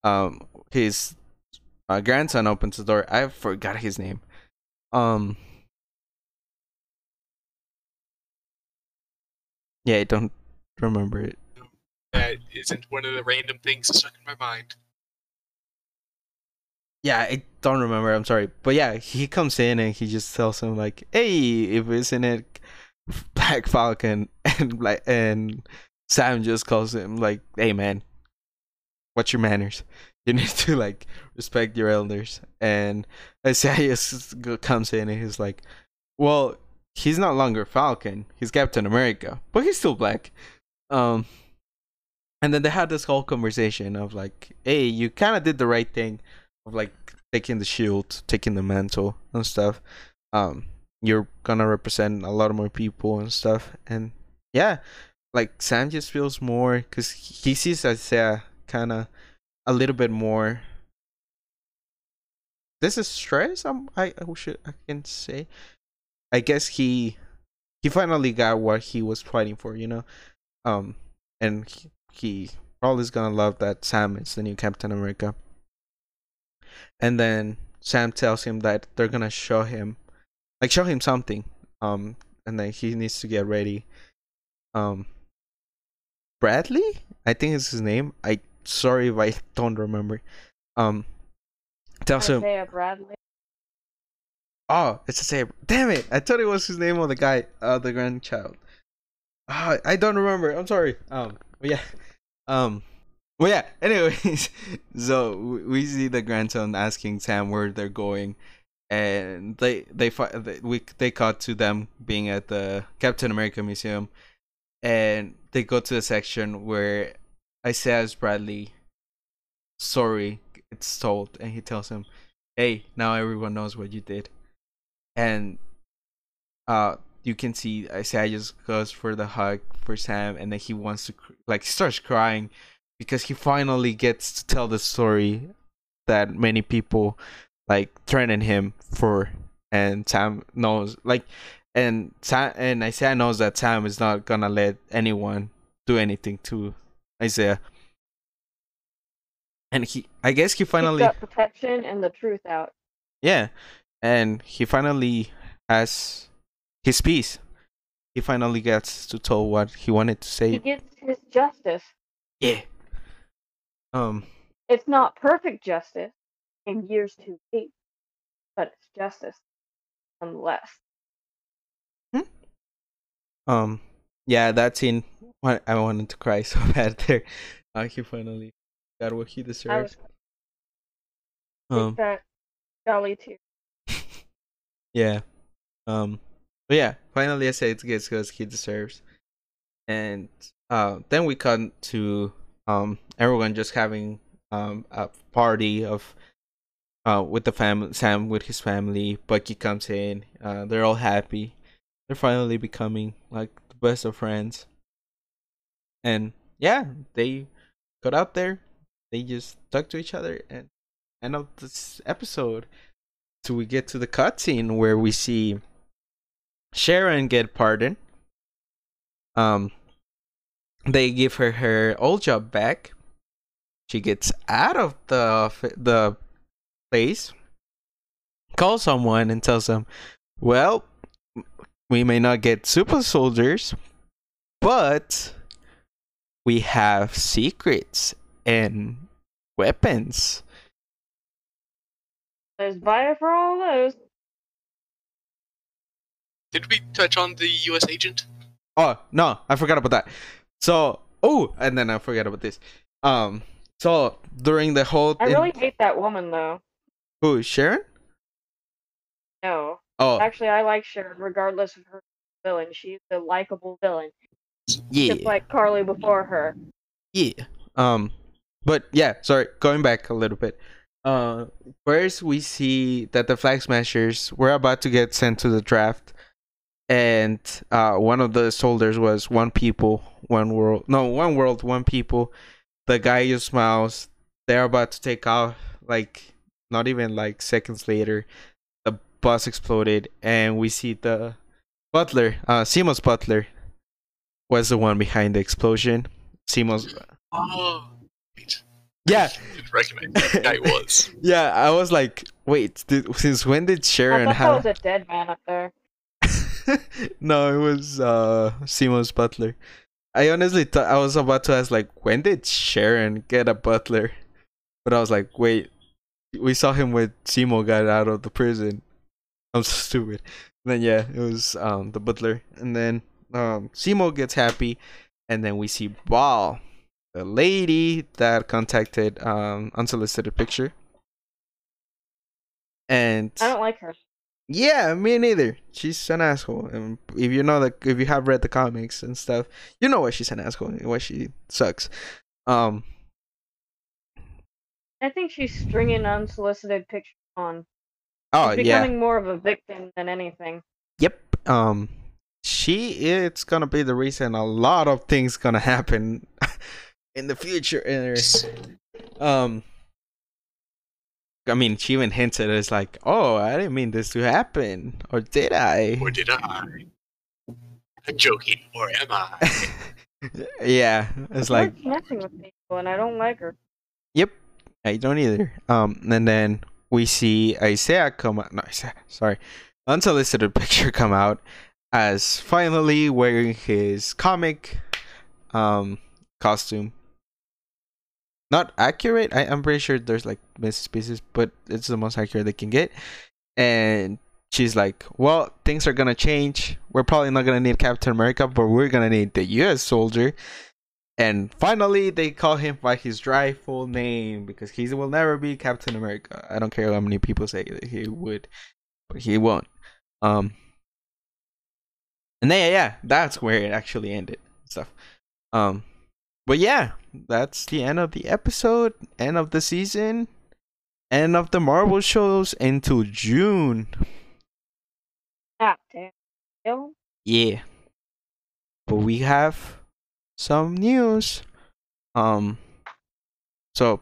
um, his uh, grandson opens the door. I forgot his name. Um. Yeah, I don't remember it. that isn't one of the random things stuck in my mind. Yeah, I don't remember. I'm sorry, but yeah, he comes in and he just tells him like, "Hey, if isn't it Black Falcon?" And like, and Sam just calls him like, "Hey, man, what's your manners? You need to like respect your elders." And Isaiah comes in and he's like, well, he's not longer Falcon. He's Captain America, but he's still black. Um, and then they had this whole conversation of like, hey, you kind of did the right thing of like taking the shield, taking the mantle and stuff. Um, you're gonna represent a lot more people and stuff. And yeah, like Sam just feels more because he sees Isaiah kind of a little bit more. This is stress. I'm, I I should I can say. I guess he he finally got what he was fighting for, you know. Um, and he, he probably is gonna love that Sam is the new Captain America. And then Sam tells him that they're gonna show him, like show him something. Um, and then he needs to get ready. Um, Bradley, I think is his name. I sorry if I don't remember. Um, tells him, Bradley. oh, it's Isaiah. Damn it! I thought it was his name of the guy, uh, the grandchild. Ah, I don't remember. I'm sorry. Um, but yeah, um, well, yeah. Anyways, so we- we see the grandson asking Sam where they're going, and they they fi- they- we they cut to them being at the Captain America Museum, and they go to the section where I Isaiah Bradley, sorry, it's told, and he tells him, "Hey, now everyone knows what you did," and uh you can see Isaiah just goes for the hug for Sam, and then he wants to like he starts crying because he finally gets to tell the story that many people like threaten him for, and Sam knows like, and Sam and Isaiah knows that Sam is not gonna let anyone do anything to Isaiah, and he I guess he finally that protection and the truth out. yeah, and he finally has his piece. He finally gets to tell what he wanted to say. He gets his justice. Yeah. Um. It's not perfect justice in years too deep, but it's justice nonetheless. Um. Yeah, that scene. I wanted to cry so bad there. Uh, he finally got what he deserves. Um. that jolly too. Yeah. Um. But yeah, finally I say it gets what he deserves. And uh, then we come to um everyone just having um a party of uh with the family Sam with his family. Bucky comes in. Uh, they're all happy. They're finally becoming like the best of friends. And yeah, they got out there. They just talk to each other and end of this episode. So we get to the cutscene where we see Sharon get pardoned. Um, they give her her old job back. She gets out of the the place, call someone and tells them, "Well, we may not get super soldiers, but we have secrets and weapons." There's buyer for all those. Did we touch on the U.S. agent? Oh no, I forgot about that. So oh, and then I forgot about this. Um, so during the whole I in- really hate that woman though. Who Sharon? No, Oh actually, I like Sharon regardless of her villain. She's a likable villain, yeah, just like Carly before her. yeah. Um, but yeah, sorry, going back a little bit. Uh, first we see that the Flag Smashers were about to get sent to the draft, and uh, one of the soldiers was one people, one world. No, one world, one people. The guy just smiles. They're about to take off. Like not even like seconds later, the bus exploded, and we see the butler, uh, Zemo's butler, was the one behind the explosion. Zemo's, Oh, yeah, I didn't recognize that guy was. yeah. I was like, wait, did, since when did Sharon I Sharon thought that have? was a dead man up there. no, it was uh Zemo's butler. I honestly thought I was about to ask like when did Sharon get a butler? But I was like, wait, we saw him when Zemo got out of the prison. I'm so stupid. And then yeah, it was um the butler. And then um Zemo gets happy and then we see Ball, the lady that contacted um unsolicited picture. And I don't like her. Yeah, me neither. She's an asshole. And if you know that, if you have read the comics and stuff, you know why she's an asshole and why she sucks. Um I think she's stringing unsolicited pictures on. oh She's yeah. becoming more of a victim than anything. Yep. Um she it's gonna be the reason a lot of things gonna happen in the future in um I mean she even hinted it's like, oh I didn't mean this to happen. Or did I? Or did I? I'm joking, or am I? yeah. It's like connecting with people, and I don't like her. Yep, I don't either. Um, and then we see Isaiah come out. No, Isaiah, sorry, unsolicited picture come out as finally wearing his comic um costume. Not accurate. I, I'm pretty sure there's like missed pieces, but it's the most accurate they can get. And she's like, "Well, things are gonna change. We're probably not gonna need Captain America, but we're gonna need the U.S. soldier." And finally, they call him by his dry full name because he will never be Captain America. I don't care how many people say that he would, but he won't. Um, and then, yeah, yeah, that's where it actually ended. Stuff. Um, but yeah, that's the end of the episode, end of the season, end of the Marvel shows until June. Ah, Yeah. But we have some news. Um so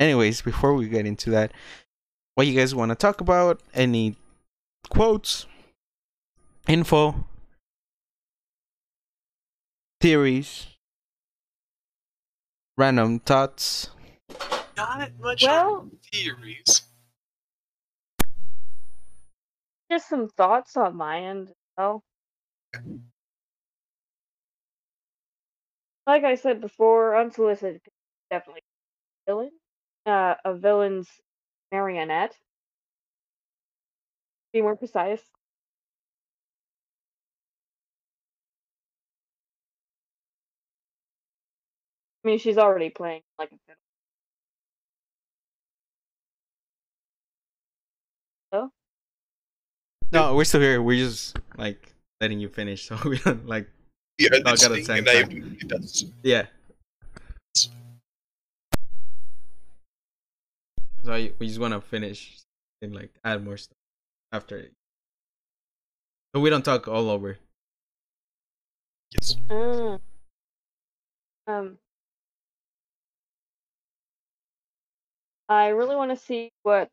anyways, before we get into that, what you guys want to talk about? Any quotes, info, theories, random thoughts? Not much Well- theories. just some thoughts on my end. as well. Like I said before, unsolicited definitely a villain. Uh, a villain's marionette. Be more precise. I mean, she's already playing like a fiddle. No, we're still here. We're just like letting you finish, so we don't like Yeah, got this it thing, same and I, time. it does. yeah. So I, we just want to finish and like add more stuff after it. So we don't talk all over. Yes. Mm. Um, I really want to see what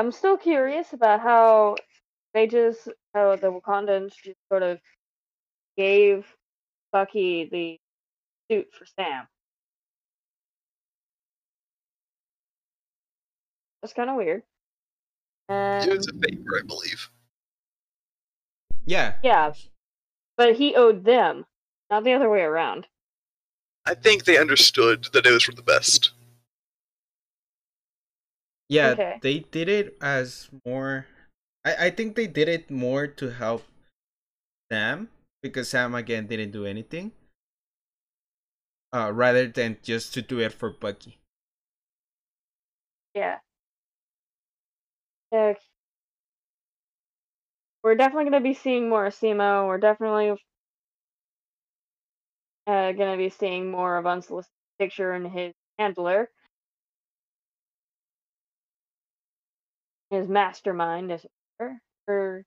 I'm still curious about how they just how the Wakandans just sort of gave Bucky the suit for Sam. That's kind of weird. It And was a um favor, I believe. Yeah. yeah, but he owed them, not the other way around. I think they understood that it was for the best. Yeah, Okay. they did it as more. I I think they did it more to help Sam because Sam again didn't do anything. Uh, rather than just to do it for Bucky. Yeah. Yeah. We're definitely going to be seeing more of Zemo. We're definitely uh, going to be seeing more of Unsolicited Picture and his handler. His mastermind, as. Or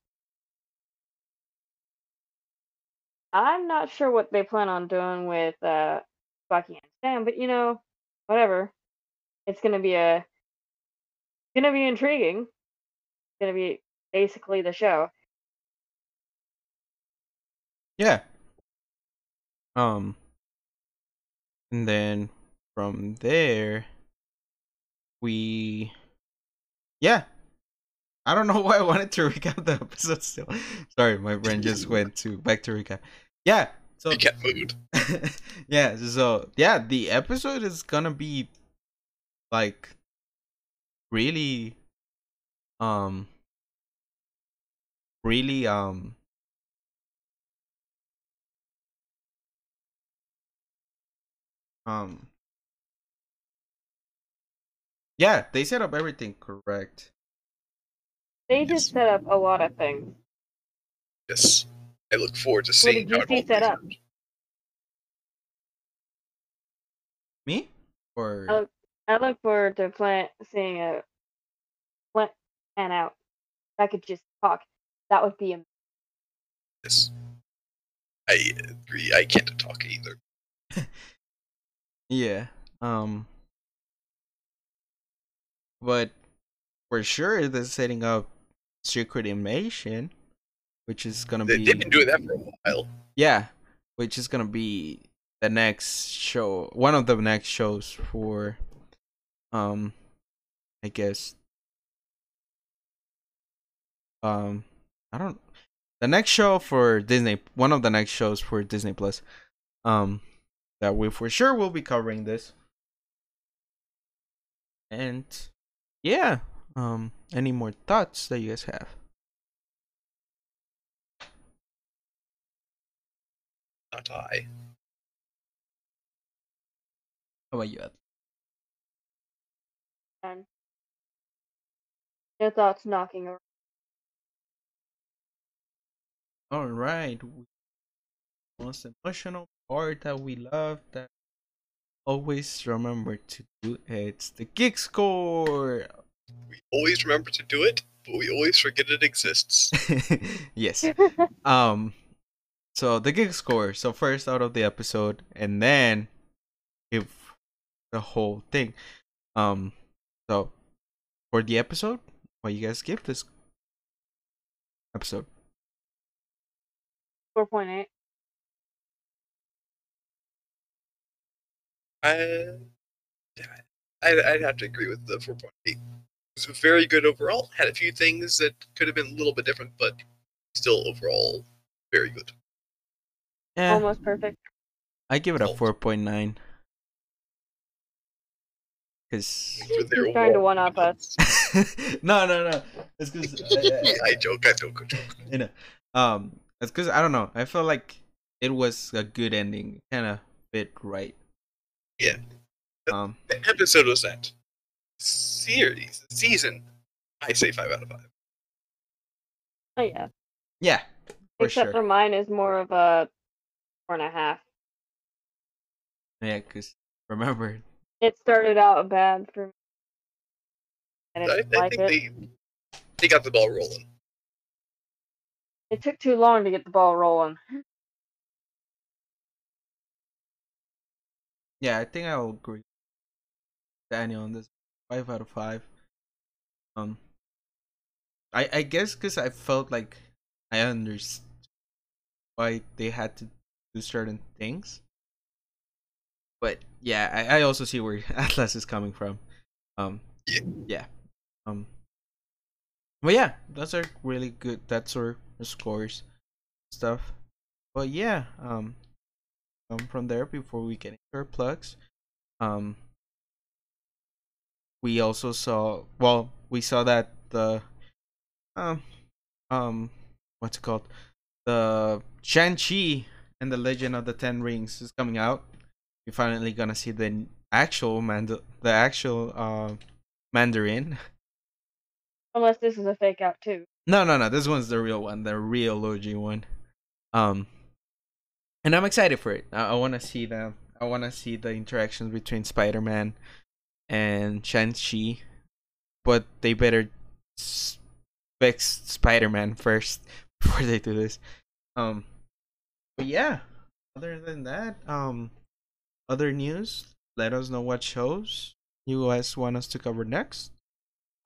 I'm not sure what they plan on doing with uh, Bucky and Sam, but you know, whatever. It's to be a to be intriguing. It's to be basically the show. Yeah. Um. And then from there, we. Yeah. I don't know why I wanted to recap the episode still. Sorry, my brain just went to back to recap. Yeah. So mood. yeah, so yeah, the episode is gonna be like really um really um um Yeah, they set up everything correct. They just Yes. set up a lot of things. Yes. I look forward to seeing What seeing did you how see all set up? Me? Or Oh. I look forward to plan seeing a plan pan out. If I could just talk. That would be am- Yes. I agree. I can't talk either. yeah. Um but for sure they're setting up Secret Invasion, which is gonna They, be they've been doing that for a while. Yeah, which is gonna be the next show, one of the next shows for, um, I guess, um, I don't, the next show for Disney, one of the next shows for Disney Plus, um, that we for sure will be covering this, and yeah, um, any more thoughts that you guys have? Not I. How about you? Ed? and your thoughts knocking around. All right. Most emotional part that we love that always remember to do it's the gig score. We always remember to do it, but we always forget it exists. yes. Um so the gig score. So first out of the episode and then if the whole thing. Um so for the episode, what you guys give this episode? Four point eight. I, I'd, I'd have to agree with the 4.8. It was very good overall. Had a few things that could have been a little bit different, but still overall very good. Yeah. Almost perfect. I give it a four point nine. Cause With their He's trying to one up us. no no no. It's cause Yeah, I joke, I joke, I joke. you know, um, it's cause I don't know. I felt like it was a good ending, kind of fit right. Yeah. Um. The episode was that. Series, season, I say 5 out of 5. Oh yeah. Yeah. For Except sure. for mine is more of a four and a half. Yeah. Cause remember, It started out bad for me. I I, didn't I like think it. they they got the ball rolling. It took too long to get the ball rolling. yeah, I think I'll agree. with Daniel on this five out of five. Um. I I guess cause I felt like I understood why they had to do certain things. But yeah, I, I also see where Atlas is coming from. Um Yeah. yeah. Um But yeah, those are really good that's our scores stuff. But yeah, um um from there before we get into our plugs. Um we also saw well, we saw that the um um what's it called? The Shang-Chi and the Legend of the Ten Rings is coming out. You're finally gonna see the actual mand the actual uh Mandarin. Unless this is a fake out too. No, no, no. This one's the real one, the real OG one. Um, and I'm excited for it. I, I want to see them. I want to see the interactions between Spider-Man and Shang-Chi, but they better fix Spider-Man first before they do this. Um, but yeah. Other than that, um, other news. Let us know what shows you guys want us to cover next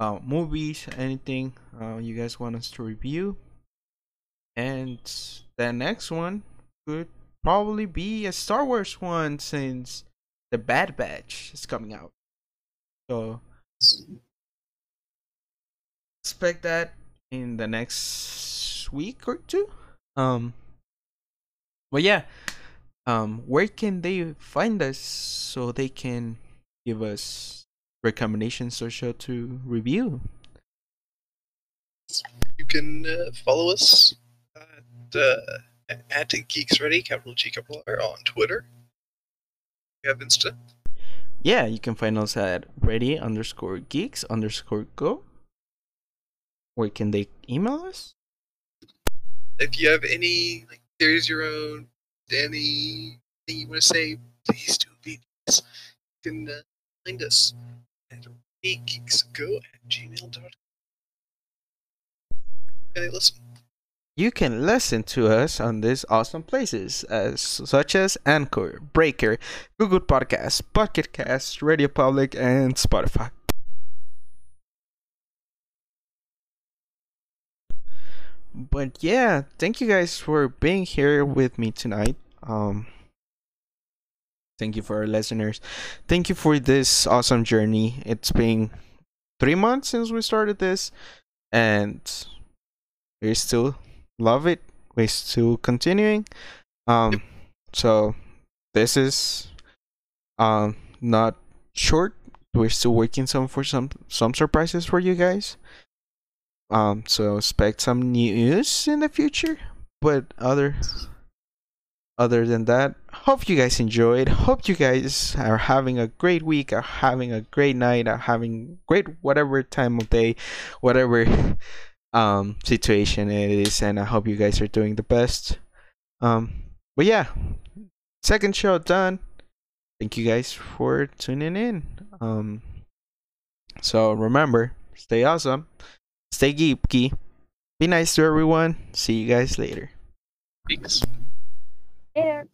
uh, movies, anything uh, you guys want us to review. And the next one could probably be a Star Wars one since the Bad Batch is coming out. So expect that in the next week or two. Um, but yeah, um, where can they find us so they can give us recommendations or show to review? You can uh, follow us at, uh, at Geeks Ready, capital G, capital R, on Twitter. We have Insta. Yeah, you can find us at ready underscore geeks underscore go. Where can they email us? If you have any like theories your own, anything you want to say, please do be nice. You can uh, find us at geeksgo at gmail.com. I listen? You can listen to us on these awesome places as such as Anchor, Breaker, Google Podcasts, Pocket Cast, Radio Public, and Spotify. But yeah, thank you guys for being here with me tonight. Um thank you for our listeners. Thank you for this awesome journey. It's been 3 months since we started this and we're still love it. We're still continuing. Um, so this is um not short. We're still working some for some some surprises for you guys. Um, so expect some news in the future. But other other than that, hope you guys enjoyed. Hope you guys are having a great week, are having a great night, are having great whatever time of day, whatever um situation it is and i hope you guys are doing the best. Um but yeah second show done. Thank you guys for tuning in. Um so remember stay awesome stay geeky be nice to everyone. See you guys later. Peace. Later.